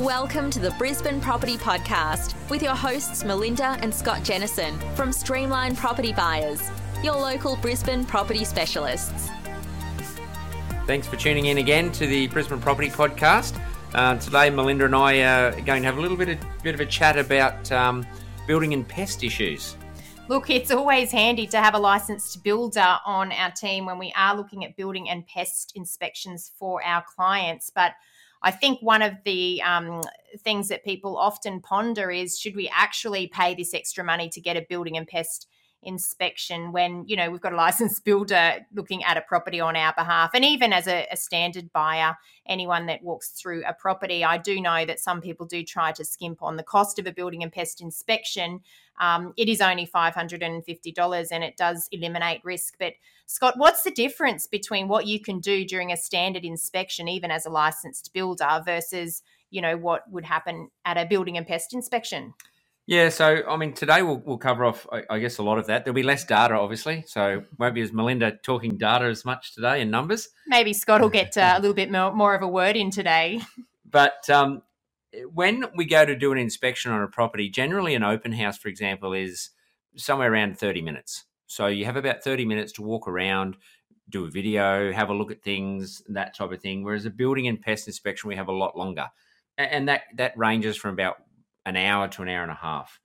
Welcome to the Brisbane Property Podcast with your hosts Melinda and Scott Jennison from Streamline Property Buyers, your local Brisbane property specialists. Thanks for tuning in again to the Brisbane Property Podcast. Uh, today, Melinda and I are going to have a little bit of, bit of a chat about um, building and pest issues. Look, it's always handy to have a licensed builder on our team when we are looking at building and pest inspections for our clients. But I think one of the um, things that people often ponder is should we actually pay this extra money to get a building and pest inspection when you know we've got a licensed builder looking at a property on our behalf. And even as a, a, standard buyer anyone that walks through a property i do know that some people do try to skimp on the cost of a building and pest inspection. Um, it is only $550 and it does eliminate risk. But scott what's the difference between what you can do during a standard inspection even as a licensed builder versus you know what would happen at a building and pest inspection yeah, so I mean, today we'll, we'll cover off, I, I, guess, a lot of that. There'll be less data, obviously, so won't be as Melinda talking data as much today in numbers. Maybe Scott will get uh, a little bit more, more of a word in today. But um, when we go to do an inspection on a property, generally an open house, for example, is somewhere around 30 minutes. So you have about 30 minutes to walk around, do a video, have a look at things, that type of thing. Whereas a building and pest inspection, we have a lot longer. And that, that ranges from about an hour to an hour and a half.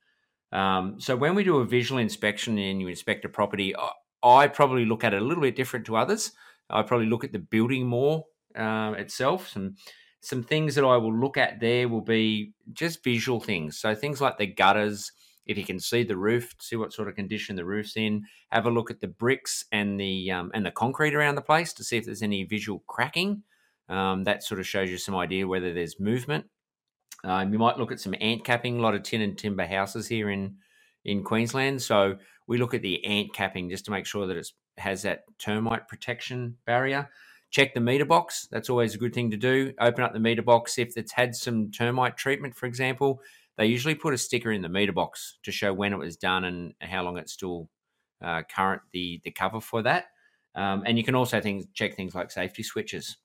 Um, so when we do a visual inspection and you inspect a property, I probably look at it a little bit different to others. I probably look at the building more uh, itself. Some some things that I will look at there will be just visual things. So things like the gutters, if you can see the roof, see what sort of condition the roof's in. Have a look at the bricks and the um, and the concrete around the place to see if there's any visual cracking. Um, that sort of shows you some idea whether there's movement. Um, you might look at some ant capping, a lot of tin and timber houses here in in Queensland. So we look at the ant capping just to make sure that it has that termite protection barrier. Check the meter box. That's always a good thing to do. Open up the meter box. If it's had some termite treatment, for example, they usually put a sticker in the meter box to show when it was done and how long it's still uh, current, the, the cover for that. Um, and you can also check things like safety switches.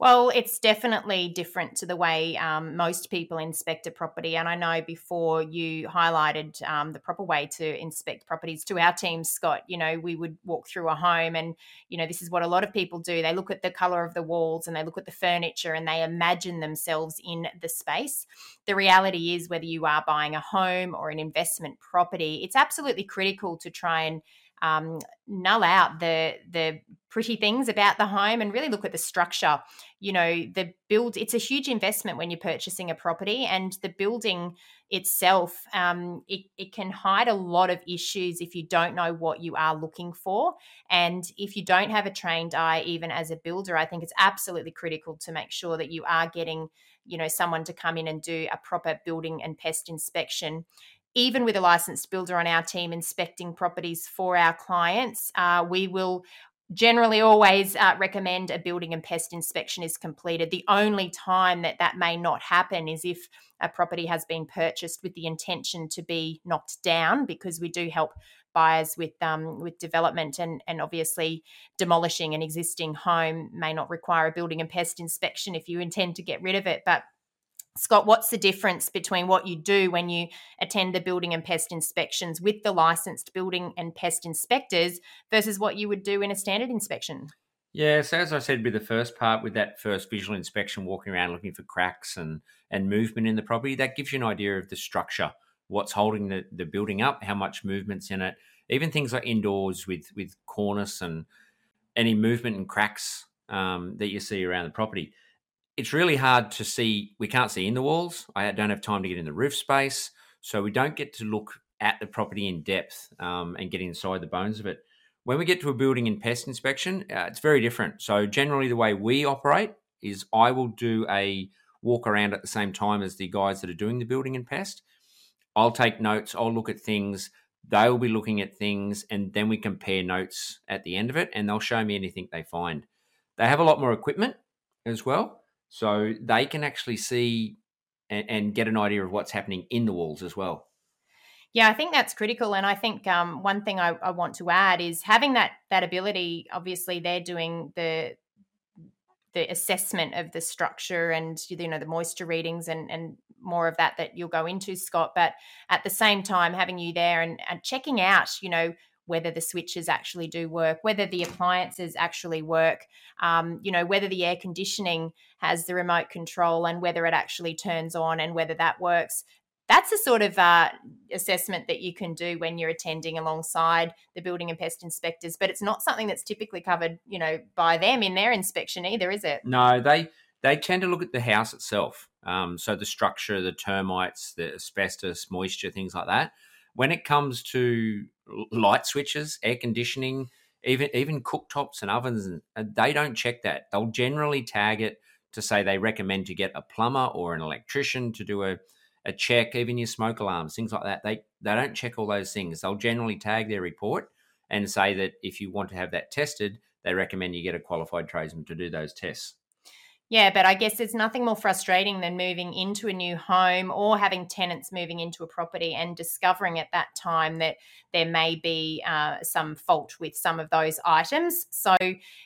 Well, it's definitely different to the way um, most people inspect a property. And I know before you highlighted um, the proper way to inspect properties to our team, Scott, you know, we would walk through a home and, you know, this is what a lot of people do. They look at the color of the walls and they look at the furniture and they imagine themselves in the space. The reality is, whether you are buying a home or an investment property, it's absolutely critical to try and um, null out the the pretty things about the home and really look at the structure. You know, the build. It's a huge investment when you're purchasing a property, and the building itself, um, it, it can hide a lot of issues if you don't know what you are looking for, and if you don't have a trained eye, even as a builder, I think it's absolutely critical to make sure that you are getting you know someone to come in and do a proper building and pest inspection even with a licensed builder on our team inspecting properties for our clients, uh, we will generally always uh, recommend a building and pest inspection is completed. The only time that that may not happen is if a property has been purchased with the intention to be knocked down, because we do help buyers with um, with development and and obviously demolishing an existing home may not require a building and pest inspection if you intend to get rid of it, but Scott, what's the difference between what you do when you attend the building and pest inspections with the licensed building and pest inspectors versus what you would do in a standard inspection? Yeah, so as I said with the first part, with that first visual inspection, walking around looking for cracks and, and movement in the property, that gives you an idea of the structure, what's holding the, the building up, how much movement's in it, even things like indoors with, with cornice and any movement and cracks um, that you see around the property it's really hard to see. We can't see in the walls. I don't have time to get in the roof space, so we don't get to look at the property in depth um, and get inside the bones of it. When we get to a building and pest inspection, uh, it's very different. So generally, the way we operate is I will do a walk around at the same time as the guys that are doing the building and pest. I'll take notes. I'll look at things. They'll be looking at things, and then we compare notes at the end of it, and they'll show me anything they find. They have a lot more equipment as well. So they can actually see and, and get an idea of what's happening in the walls as well. Yeah, I think that's critical, and I think um, one thing I, I, want to add is having that that ability. Obviously, they're doing the the assessment of the structure and you know the moisture readings and and more of that that you'll go into scott but at the same time having you there and, and checking out you know whether the switches actually do work whether the appliances actually work um, you know whether the air conditioning has the remote control and whether it actually turns on and whether that works. That's a sort of uh, assessment that you can do when you're attending alongside the building and pest inspectors but it's not something that's typically covered you know by them in their inspection either is it? No they they tend to look at the house itself um, so the structure the termites the asbestos moisture things like that when it comes to light switches air conditioning even even cooktops and ovens and uh, they don't check that they'll generally tag it to say they recommend to get a plumber or an electrician to do a a check, even your smoke alarms, things like that. They they don't check all those things. They'll generally tag their report and say that if you want to have that tested, they recommend you get a qualified tradesman to do those tests. Yeah, but I guess there's nothing more frustrating than moving into a new home or having tenants moving into a property and discovering at that time that there may be uh, some fault with some of those items. So,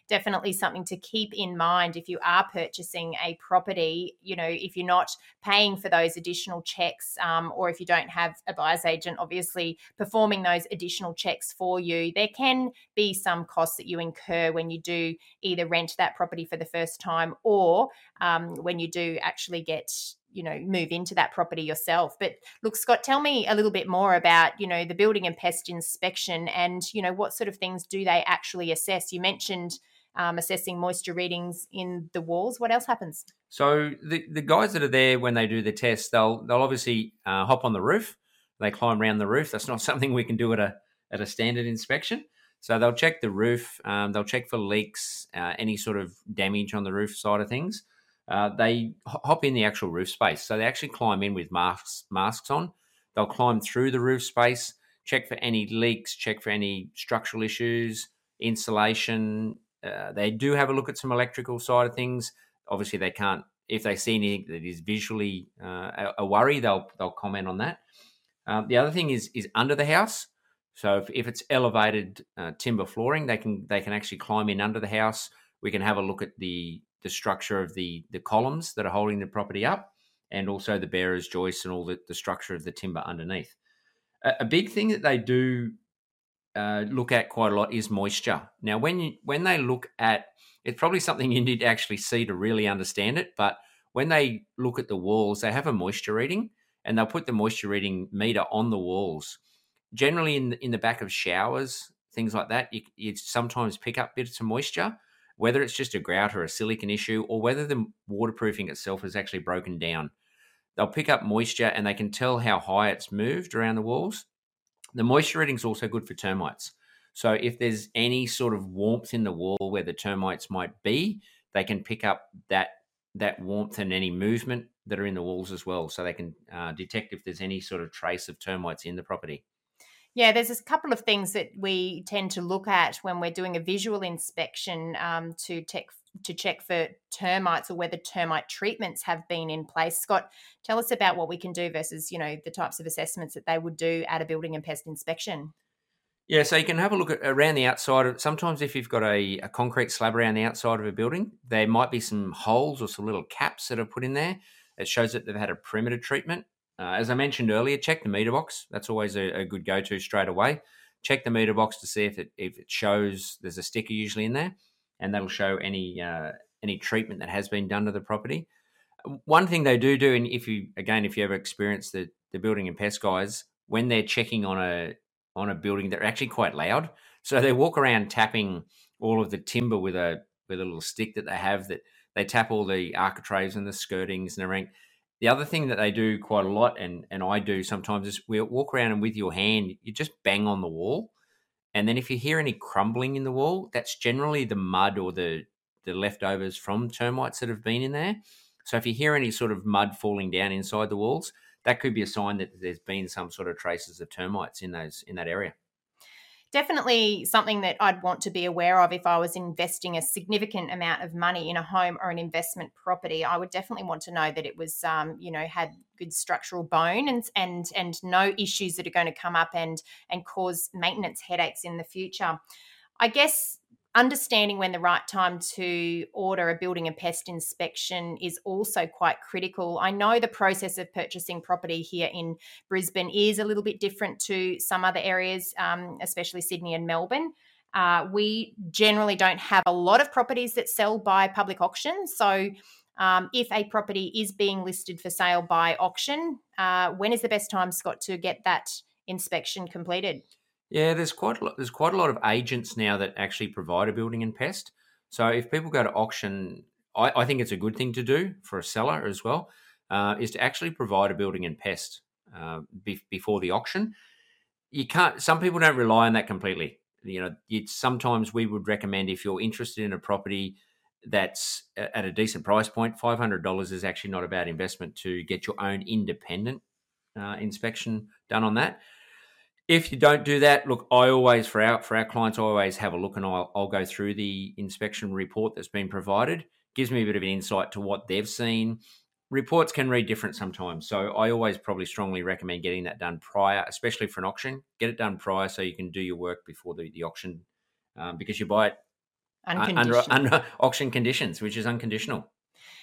definitely something to keep in mind if you are purchasing a property. You know, if you're not paying for those additional checks, um, or if you don't have a buyer's agent, obviously performing those additional checks for you, there can be some costs that you incur when you do either rent that property for the first time or um, when you do actually get you know move into that property yourself. But look scott tell me a little bit more about you know the building and pest inspection and you know what sort of things do they actually assess? You mentioned um, assessing moisture readings in the walls. What else happens? So the, the guys that are there when they do the test they'll they'll obviously uh, hop on the roof. They climb around the roof. That's not something we can do at a at a standard inspection so they'll check the roof um, they'll check for leaks uh, any sort of damage on the roof side of things uh, they hop in the actual roof space. So they actually climb in with masks masks on. They'll climb through the roof space, check for any leaks, check for any structural issues, insulation. Uh, they do have a look at some electrical side of things. Obviously, they can't if they see anything that is visually uh, a worry. They'll they'll comment on that. Um, the other thing is is under the house. So if, if it's elevated uh, timber flooring, they can they can actually climb in under the house. We can have a look at the the structure of the the columns that are holding the property up, and also the bearers joists and all the, the structure of the timber underneath. A, a big thing that they do uh, look at quite a lot is moisture. Now, when you, when they look at it's probably something you need to actually see to really understand it, but when they look at the walls, they have a moisture reading, and they'll put the moisture reading meter on the walls. Generally, in the, in the back of showers, things like that, you, you sometimes pick up bits of moisture whether it's just a grout or a silicon issue, or whether the waterproofing itself is actually broken down. They'll pick up moisture and they can tell how high it's moved around the walls. The moisture reading is also good for termites. So if there's any sort of warmth in the wall where the termites might be, they can pick up that that warmth and any movement that are in the walls as well. So they can uh, detect if there's any sort of trace of termites in the property. Yeah, there's a couple of things that we tend to look at when we're doing a visual inspection um, to check to check for termites or whether termite treatments have been in place. Scott, tell us about what we can do versus you know the types of assessments that they would do at a building and pest inspection. Yeah, so you can have a look at around the outside. Of, sometimes, if you've got a, a concrete slab around the outside of a building, there might be some holes or some little caps that are put in there. It shows that they've had a perimeter treatment. Uh, as I mentioned earlier, check the meter box. That's always a, a, good go-to straight away. Check the meter box to see if it if it shows there's a sticker usually in there, and that'll show any uh, any treatment that has been done to the property. One thing they do do, and if you again if you ever experience the the building and pest guys when they're checking on a on a building, they're actually quite loud. So they walk around tapping all of the timber with a with a little stick that they have that they tap all the architraves and the skirtings and everything the other thing that they do quite a lot, and, and I do sometimes, is we walk around and with your hand, you just bang on the wall. And then if you hear any crumbling in the wall, that's generally the mud or the, the leftovers from termites that have been in there. So if you hear any sort of mud falling down inside the walls, that could be a sign that there's been some sort of traces of termites in those in that area definitely something that I'd want to be aware of if I was investing a significant amount of money in a home or an investment property. I would definitely want to know that it was, um, you know, had good structural bone and and and no issues that are going to come up and and cause maintenance headaches in the future. I guess understanding when the right time to order a building and pest inspection is also quite critical. I know the process of purchasing property here in Brisbane is a little bit different to some other areas, um, especially Sydney and Melbourne. Uh, we generally don't have a lot of properties that sell by public auction. So, um, if a property is being listed for sale by auction, uh, when is the best time, Scott, to get that inspection completed? Yeah, there's quite a lot, there's quite a lot of agents now that actually provide a building and pest. So if people go to auction, I, I think it's a good thing to do for a seller as well, uh, is to actually provide a building and pest uh, be, before the auction. You can't. Some people don't rely on that completely. You know, it's sometimes we would recommend if you're interested in a property that's at a decent price point, five hundred dollars is actually not a bad investment to get your own independent uh, inspection done on that. If you don't do that, look, I always for our for our clients, I always have a look and I'll, I'll go through the inspection report that's been provided. Gives me a bit of an insight to what they've seen. Reports can read different sometimes, so I always probably strongly recommend getting that done prior, especially for an auction. Get it done prior so you can do your work before the, the auction, um, because you buy it under, under auction conditions, which is unconditional.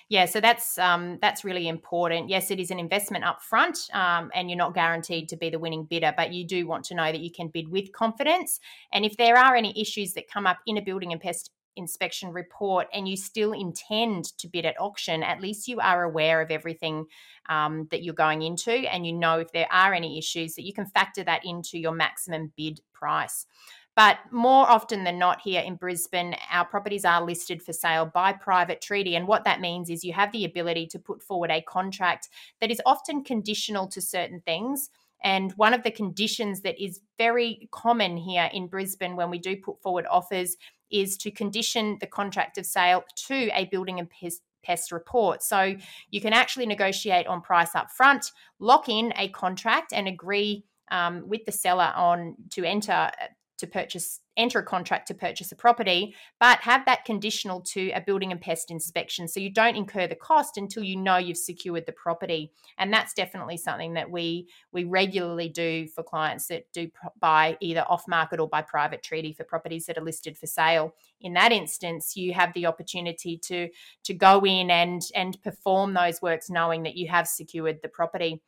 Yeah, so that's um, that's really important. Yes, it is an investment up front, um, and you're not guaranteed to be the winning bidder, but you do want to know that you can bid with confidence. And if there are any issues that come up in a building and pest inspection report and you still intend to bid at auction, at least you are aware of everything um, that you're going into and you know if there are any issues that you can factor that into your maximum bid price. But more often than not, here in Brisbane, our properties are listed for sale by private treaty. And what that means is you have the ability to put forward a contract that is often conditional to certain things. And one of the conditions that is very common here in Brisbane when we do put forward offers is to condition the contract of sale to a building and pest, pest report. So you can actually negotiate on price up front, lock in a contract, and agree um, with the seller on to enter to purchase enter a contract to purchase a property but have that conditional to a building and pest inspection. So you don't incur the cost until you know you've secured the property. And that's definitely something that we we regularly do for clients that do buy either off market or by private treaty for properties that are listed for sale. In that instance you have the opportunity to to go in and and perform those works knowing that you have secured the property.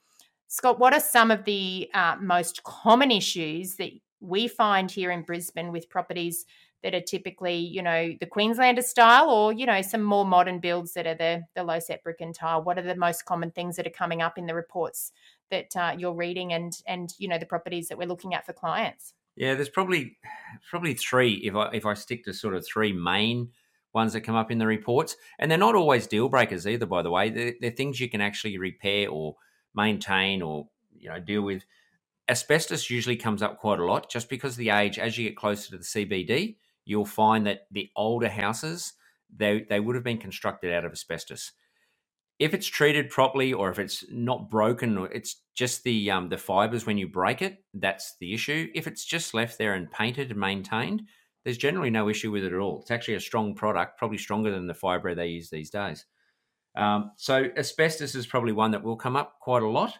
Scott, what are some of the uh, most common issues that we find here in Brisbane with properties that are typically, you know, the Queenslander style or, you know, some more modern builds that are the, the low set brick and tile? What are the most common things that are coming up in the reports that uh, you're reading and, and, you know, the properties that we're looking at for clients? Yeah, there's probably probably three if I if I stick to sort of three main ones that come up in the reports, and they're not always deal breakers either. By the way, they're, they're things you can actually repair or maintain or you know deal with asbestos usually comes up quite a lot just because the age. As you get closer to the cbd you'll find that the older houses they, they would have been constructed out of asbestos. If it's treated properly or if it's not broken or it's just the um, the fibers when you break it that's the issue. If it's just left there and painted and maintained there's generally no issue with it at all. It's actually a strong product probably stronger than the fibre they use these days. Um, so asbestos is probably one that will come up quite a lot.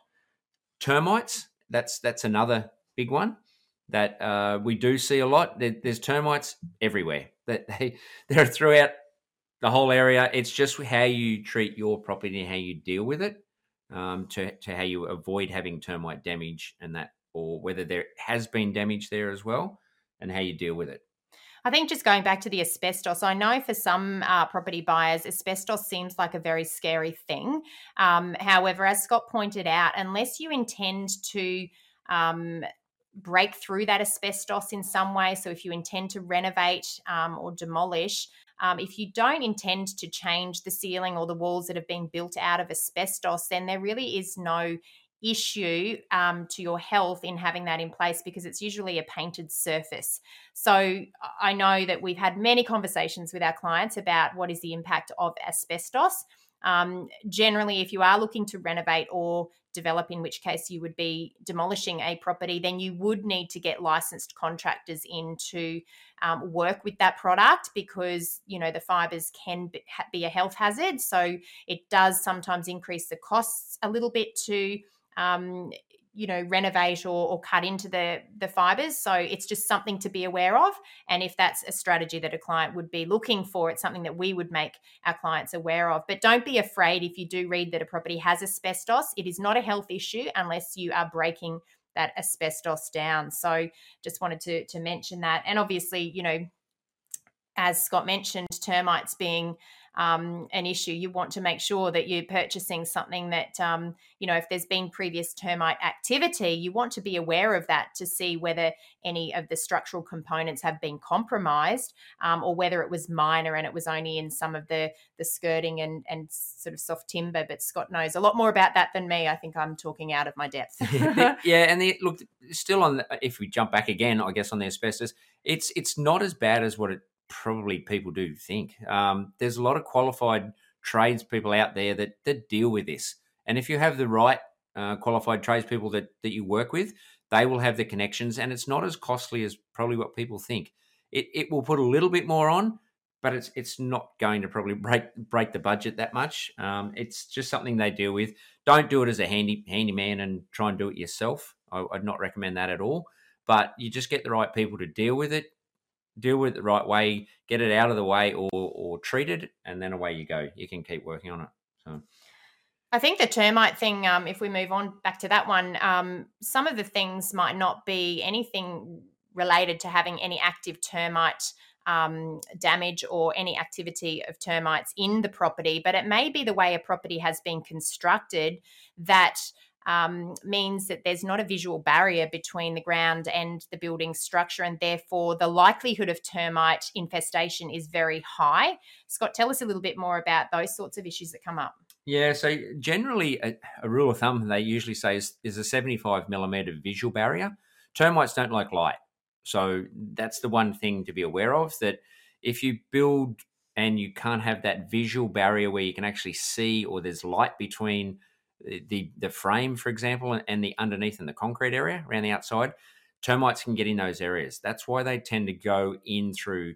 Termites that's that's another big one that uh, we do see a lot. There, there's termites everywhere. That they they're throughout the whole area. It's just how you treat your property and how you deal with it, um, to to how you avoid having termite damage and that, or whether there has been damage there as well, and how you deal with it. I think just going back to the asbestos, I know for some uh, property buyers, asbestos seems like a very scary thing. Um, however, as Scott pointed out, unless you intend to um, break through that asbestos in some way, so if you intend to renovate um, or demolish, um, if you don't intend to change the ceiling or the walls that have been built out of asbestos, then there really is no issue um, to your health in having that in place because it's usually a painted surface. So I know that we've had many conversations with our clients about what is the impact of asbestos. Um, generally, if you are looking to renovate or develop, in which case you would be demolishing a property, then you would need to get licensed contractors in to um, work with that product because you know the fibers can be a health hazard. So it does sometimes increase the costs a little bit to um, you know renovate or, or cut into the the fibers so it's just something to be aware of. And if that's a strategy that a client would be looking for it's something that we would make our clients aware of. But don't be afraid if you do read that a property has asbestos it is not a health issue unless you are breaking that asbestos down. So just wanted to to mention that. And obviously you know as scott mentioned termites being um, an issue. You want to make sure that you're purchasing something that, um, you know, if there's been previous termite activity, you want to be aware of that to see whether any of the structural components have been compromised um, or whether it was minor and it was only in some of the, the skirting and, and sort of soft timber. But Scott knows a lot more about that than me. I think I'm talking out of my depth. yeah, and the, look, still on, the, if we jump back again, I guess on the asbestos, it's it's not as bad as what it probably people do think. Um, there's a lot of qualified tradespeople out there that that deal with this, and if you have the right uh, qualified tradespeople that that you work with, they will have the connections, and it's not as costly as probably what people think. It it will put a little bit more on, but it's it's not going to probably break break the budget that much. Um, it's just something they deal with. Don't do it as a handy handyman and try and do it yourself. I, I'd not recommend that at all. But you just get the right people to deal with it deal with it the right way, get it out of the way or, or treat it, and then away you go. You can keep working on it. So. I think the termite thing, um, if we move on back to that one, um, some of the things might not be anything related to having any active termite um, damage or any activity of termites in the property, but it may be the way a property has been constructed that um, means that there's not a visual barrier between the ground and the building structure, and therefore the likelihood of termite infestation is very high. Scott, tell us a little bit more about those sorts of issues that come up. Yeah, so generally, a, a rule of thumb they usually say is, is a 75 millimeter visual barrier. Termites don't like light. So that's the one thing to be aware of that if you build and you can't have that visual barrier where you can actually see or there's light between the the frame, for example, and the underneath and the concrete area around the outside, termites can get in those areas. That's why they tend to go in through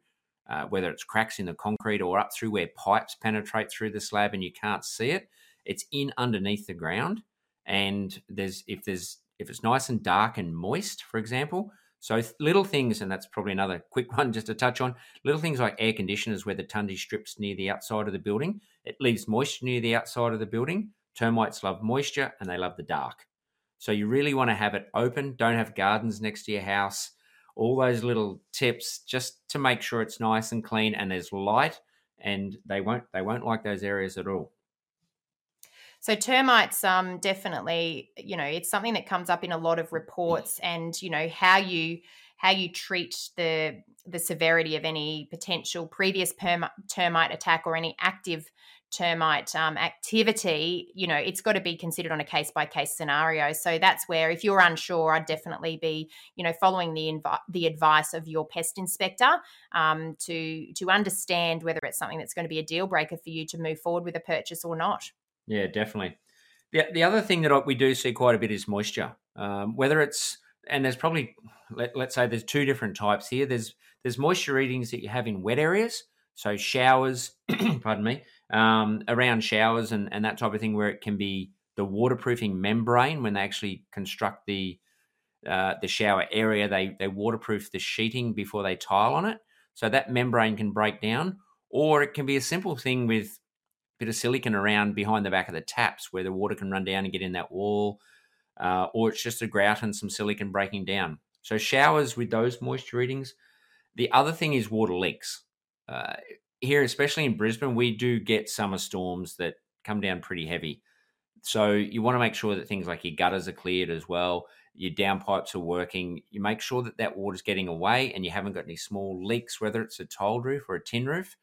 uh, whether it's cracks in the concrete or up through where pipes penetrate through the slab and you can't see it. It's in underneath the ground, and there's if there's if it's nice and dark and moist, for example. So little things, and that's probably another quick one just to touch on. Little things like air conditioners, where the tundy strips near the outside of the building, it leaves moisture near the outside of the building. Termites love moisture and they love the dark. So you really want to have it open. Don't have gardens next to your house. All those little tips just to make sure it's nice and clean and there's light and they won't they won't like those areas at all. So termites, um, definitely, you know, it's something that comes up in a lot of reports, and you know how you how you treat the the severity of any potential previous perm- termite attack or any active termite um, activity, you know, it's got to be considered on a case by case scenario. So that's where, if you're unsure, I'd definitely be, you know, following the the advice of your pest inspector um, to to understand whether it's something that's going to be a deal breaker for you to move forward with a purchase or not. Yeah, definitely. The, the other thing that we do see quite a bit is moisture. Um, whether it's and there's probably let, let's say there's two different types here. There's there's moisture readings that you have in wet areas, so showers, pardon me, um, around showers and, and that type of thing, where it can be the waterproofing membrane when they actually construct the uh, the shower area. They they waterproof the sheeting before they tile on it, so that membrane can break down. Or it can be a simple thing with a bit of silicon around behind the back of the taps, where the water can run down and get in that wall. Uh, or it's just a grout and some silicon breaking down. So showers with those moisture readings. The other thing is water leaks. Uh, here, especially in Brisbane, we do get summer storms that come down pretty heavy. So you want to make sure that things like your gutters are cleared as well, your downpipes are working. You make sure that that water's getting away, and you haven't got any small leaks, whether it's a tiled roof or a tin roof,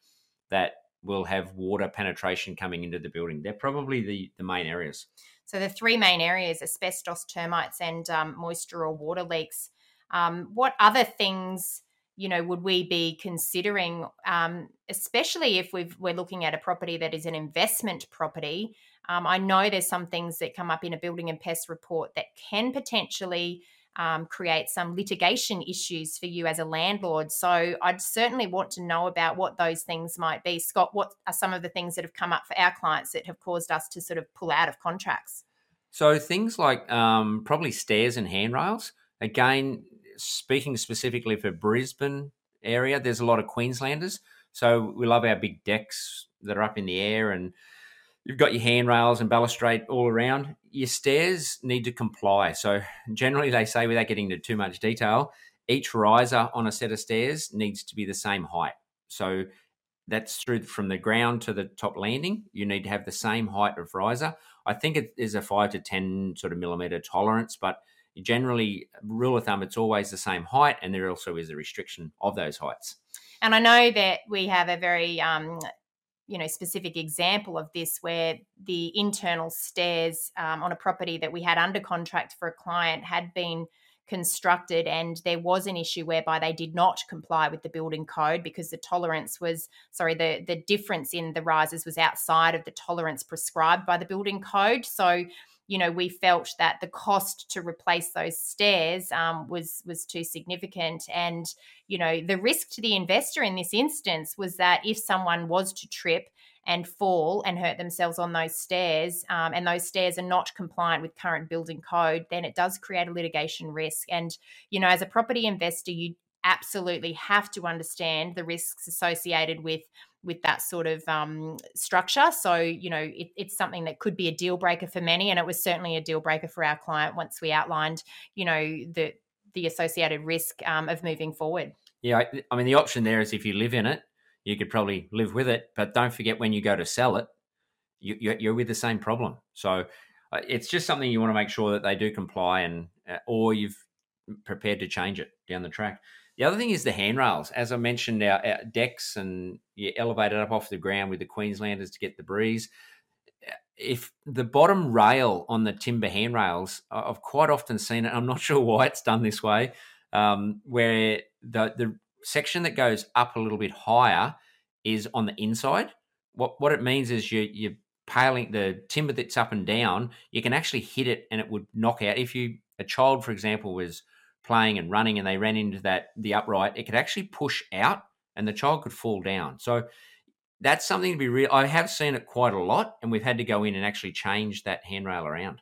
that will have water penetration coming into the building. They're probably the the main areas. So the three main areas: asbestos, termites, and um, moisture or water leaks. Um, what other things? you know, would we be considering, um, especially if we are looking at a property that is an investment property? Um, I know there's some things that come up in a building and pest report that can potentially um, create some litigation issues for you as a landlord. So I'd certainly want to know about what those things might be. Scott, what are some of the things that have come up for our clients that have caused us to sort of pull out of contracts? So things like um, probably stairs and handrails. Again, speaking specifically for Brisbane area, there's a lot of Queenslanders. So we love our big decks that are up in the air and you've got your handrails and balustrade all around. Your stairs need to comply. So generally they say without getting into too much detail, each riser on a set of stairs needs to be the same height. So that's through from the ground to the top landing. You need to have the same height of riser. I think it is a five to ten sort of millimeter tolerance, but generally, rule of thumb, it's always the same height, and there also is a restriction of those heights. And I know that we have a very um, you know specific example of this where the internal stairs um, on a property that we had under contract for a client had been constructed and there was an issue whereby they did not comply with the building code because the tolerance was sorry the the difference in the rises was outside of the tolerance prescribed by the building code. So you know we felt that the cost to replace those stairs um, was was too significant and you know the risk to the investor in this instance was that if someone was to trip and fall and hurt themselves on those stairs, um, and those stairs are not compliant with current building code, then it does create a litigation risk. And, you know, as a property investor, you absolutely have to understand the risks associated with with that sort of um, structure. So, you know, it, it's something that could be a deal breaker for many, and it was certainly a deal breaker for our client once we outlined, you know, the the associated risk um, of moving forward. Yeah, I, I mean, the option there is if you live in it, you could probably live with it. But don't forget when you go to sell it, you, you're with the same problem. So uh, it's just something you want to make sure that they do comply, and uh, or you've prepared to change it down the track. The other thing is the handrails. As I mentioned, our, our decks and you elevate it up off the ground with the Queenslanders to get the breeze. If the bottom rail on the timber handrails, I've quite often seen it. I'm not sure why it's done this way, um, where the the section that goes up a little bit higher is on the inside. What what it means is you you paling the timber that's up and down, you can actually hit it and it would knock out. If you a child, for example, was playing and running and they ran into that the upright, it could actually push out and the child could fall down. So that's something to be real. I have seen it quite a lot, and we've had to go in and actually change that handrail around.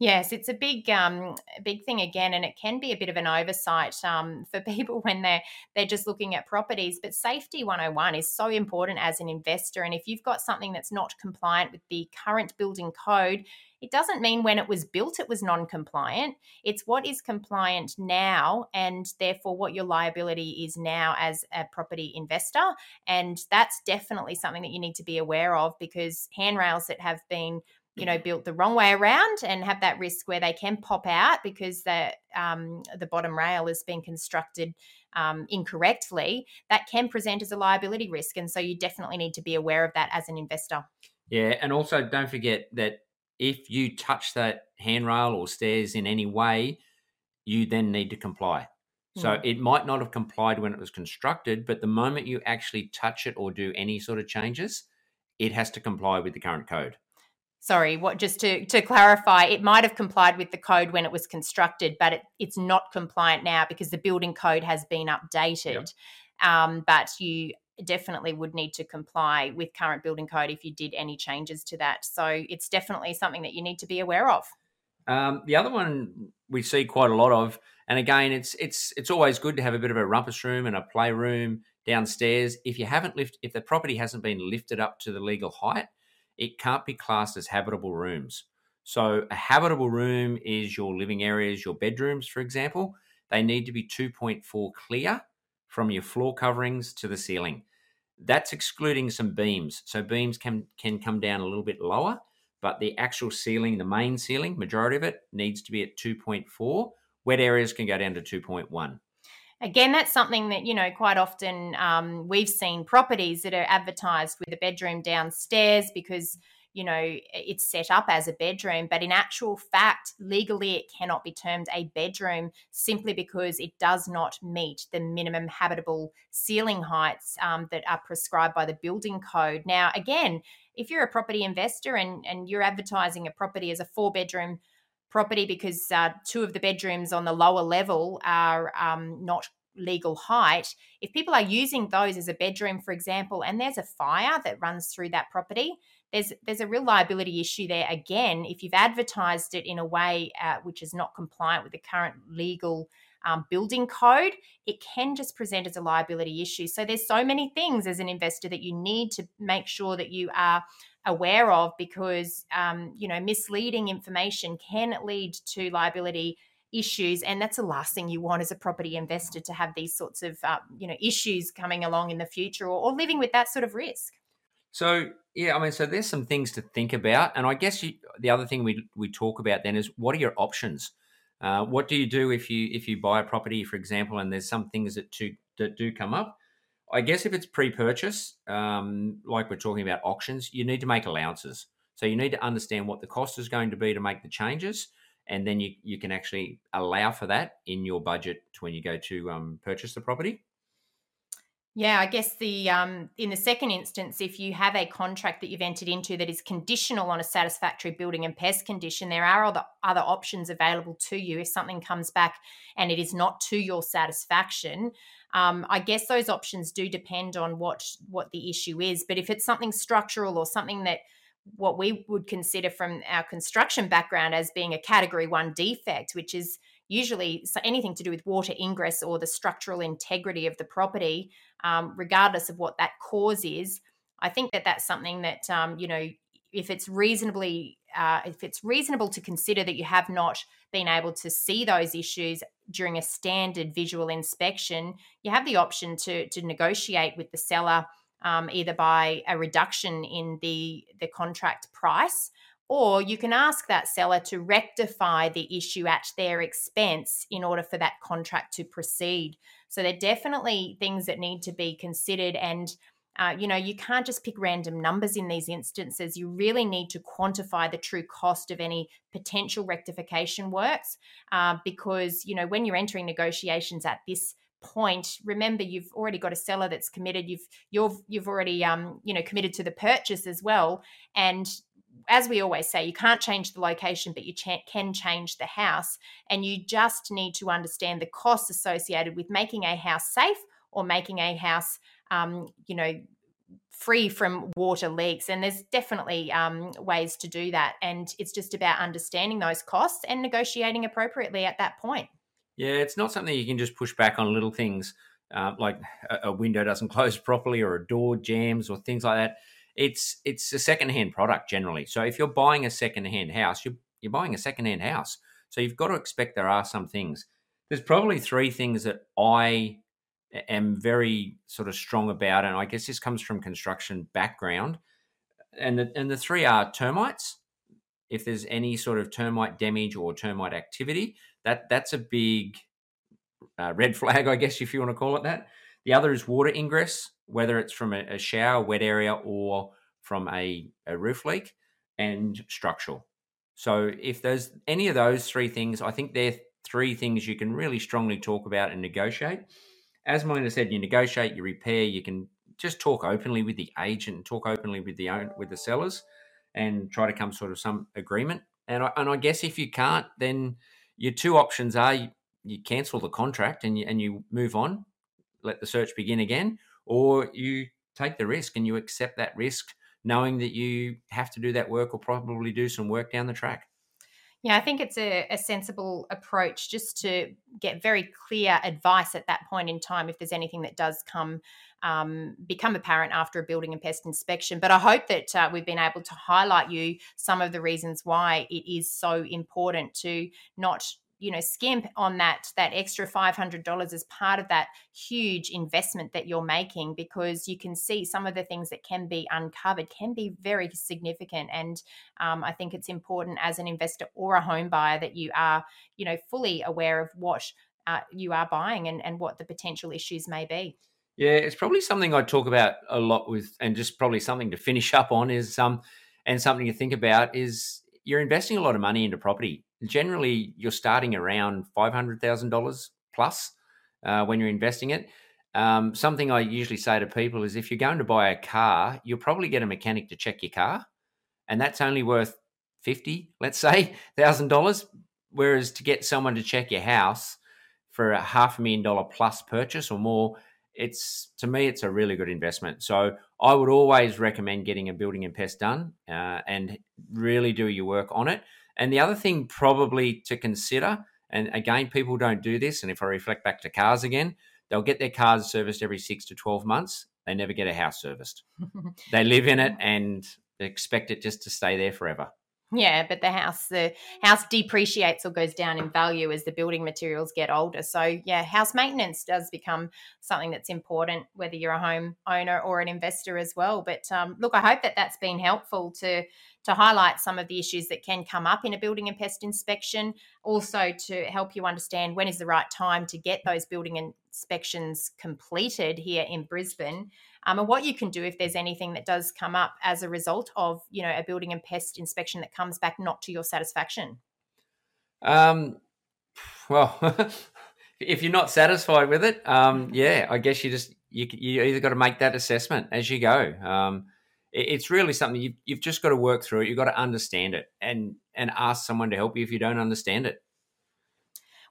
Yes, it's a big, um, big thing again, and it can be a bit of an oversight um, for people when they're they're just looking at properties. But safety 101 is so important as an investor, and if you've got something that's not compliant with the current building code, it doesn't mean when it was built it was non-compliant. It's what is compliant now, and therefore what your liability is now as a property investor, and that's definitely something that you need to be aware of because handrails that have been you know built the wrong way around and have that risk where they can pop out because the um, the bottom rail has been constructed um, incorrectly that can present as a liability risk. And so you definitely need to be aware of that as an investor. Yeah and also don't forget that if you touch that handrail or stairs in any way you then need to comply so mm. it might not have complied when it was constructed but the moment you actually touch it or do any sort of changes it has to comply with the current code sorry, what just to, to clarify, it might have complied with the code when it was constructed, but it, it's not compliant now because the building code has been updated. Yep. Um, but you definitely would need to comply with current building code if you did any changes to that. So it's definitely something that you need to be aware of. Um, the other one we see quite a lot of, and again, it's it's it's always good to have a bit of a rumpus room and a playroom downstairs. If you haven't lift, if the property hasn't been lifted up to the legal height, it can't be classed as habitable rooms. So, a habitable room is your living areas, your bedrooms, for example. They need to be 2.4 clear from your floor coverings to the ceiling. That's excluding some beams. So, beams can, can come down a little bit lower, but the actual ceiling, the main ceiling, majority of it needs to be at 2.4. Wet areas can go down to 2.1 again, that's something that, you know, quite often um, we've seen properties that are advertised with a bedroom downstairs because, you know, it's set up as a bedroom. But in actual fact, legally, it cannot be termed a bedroom simply because it does not meet the minimum habitable ceiling heights um, that are prescribed by the building code. Now, again, if you're a property investor and, and you're advertising a property as a four bedroom property because uh, two of the bedrooms on the lower level are um, not legal height. If people are using those as a bedroom, for example, and there's a fire that runs through that property, there's there's a real liability issue there. Again, if you've advertised it in a way uh, which is not compliant with the current legal um, building code, it can just present as a liability issue. So there's so many things as an investor that you need to make sure that you are aware of because um, you know misleading information can lead to liability issues and that's the last thing you want as a property investor to have these sorts of uh, you know issues coming along in the future or, or, living with that sort of risk so yeah i mean so there's some things to think about and i guess you, the other thing we we talk about then is what are your options? Uh, what do you do if you if you buy a property for example and there's some things that to, that do come up? I guess if it's pre-purchase um, like we're talking about auctions you need to make allowances. So you need to understand what the cost is going to be to make the changes and then you, you can actually allow for that in your budget when you go to um, purchase the property yeah, I guess the um, in the second instance, if you have a contract that you've entered into that is conditional on a satisfactory building and pest condition, there are other other options available to you if something comes back and it is not to your satisfaction. Um, I guess those options do depend on what what the issue is. But if it's something structural or something that what we would consider from our construction background as being a category one defect, which is usually so anything to do with water ingress or the structural integrity of the property, um, regardless of what that cause is. I think that that's something that um, you know, if it's reasonably, uh, if it's reasonable to consider that you have not been able to see those issues during a standard visual inspection, you have the option to to negotiate with the seller um, either by a reduction in the the contract price or you can ask that seller to rectify the issue at their expense in order for that contract to proceed. So they're definitely things that need to be considered. And, uh, you know, you can't just pick random numbers in these instances. You really need to quantify the true cost of any potential rectification works uh, because, you know, when you're entering negotiations at this point remember you've already got a seller that's committed you've you've you've already um you know committed to the purchase as well and as we always say you can't change the location but you can change the house and you just need to understand the costs associated with making a house safe or making a house um you know free from water leaks and there's definitely um, ways to do that and it's just about understanding those costs and negotiating appropriately at that point yeah, it's not something you can just push back on little things uh, like a, window doesn't close properly or a door jams or things like that. It's it's a second-hand product generally. So if you're buying a second-hand house, you're you're buying a second-hand house. So you've got to expect there are some things. There's probably three things that I am very sort of strong about, and I guess this comes from construction background. And the, and the three are termites. If there's any sort of termite damage or termite activity, that that's a big uh, red flag, I guess, if you want to call it that. The other is water ingress, whether it's from a, a shower, wet area, or from a, a roof leak, and structural. So if there's any of those three things, I think they're three things you can really strongly talk about and negotiate. As Melinda said, you negotiate, you repair, you can just talk openly with the agent, talk openly with the own, with the sellers, and try to come sort of some agreement. And I, and I guess if you can't, then your two options are you, you cancel the contract and you, and you move on, let the search begin again, or you take the risk and you accept that risk knowing that you have to do that work or probably do some work down the track. Yeah, I think it's a, a, sensible approach just to get very clear advice at that point in time if there's anything that does come um, become apparent after a building and pest inspection. But I hope that uh, we've been able to highlight you some of the reasons why it is so important to not you know skimp on that that extra $500 as part of that huge investment that you're making because you can see some of the things that can be uncovered can be very significant and um, i think it's important as an investor or a home buyer that you are you know fully aware of what uh, you are buying and, and what the potential issues may be yeah, it's probably something I talk about a lot with, and just probably something to finish up on is um, and something to think about is you're investing a lot of money into property. Generally, you're starting around five hundred thousand dollars plus uh, when you're investing it. Um, something I usually say to people is if you're going to buy a car, you'll probably get a mechanic to check your car, and that's only worth fifty, let's say, thousand dollars. Whereas to get someone to check your house for a half a million dollar plus purchase or more, it's to me it's a really good investment. So I would always recommend getting a building and pest done uh, and really do your work on it. And the other thing probably to consider, and again, people don't do this. And if I reflect back to cars again, they'll get their cars serviced every six to twelve months. They never get a house serviced. they live in it and expect it just to stay there forever. Yeah, but the house the house depreciates or goes down in value as the building materials get older. So yeah, house maintenance does become something that's important, whether you're a home owner or an investor as well. But um, look, I hope that that's been helpful to to highlight some of the issues that can come up in a building and pest inspection, also to help you understand when is the right time to get those building inspections completed here in Brisbane, um, and what you can do if there's anything that does come up as a result of you know a building and pest inspection that comes back not to your satisfaction. Um, well, if you're not satisfied with it, um, yeah, I guess you just you you either got to make that assessment as you go. Um, it's really something you've, you've just got to work through it. You've got to understand it and and ask someone to help you if you don't understand it.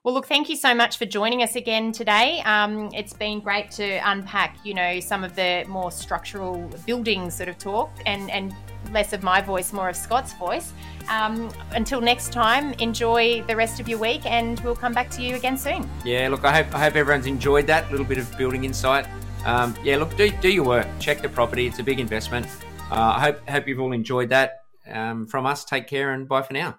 Well, look, thank you so much for joining us again today. Um, it's been great to unpack, you know, some of the more structural building sort of talk and and less of my voice, more of Scott's voice. Um, until next time, enjoy the rest of your week, and we'll come back to you again soon. Yeah, look, I hope I hope everyone's enjoyed that little bit of building insight. Um, yeah, look, do do your work. Check the property. It's a big investment. Uh, I hope hope you've all enjoyed that. Um, from us, take care and bye for now.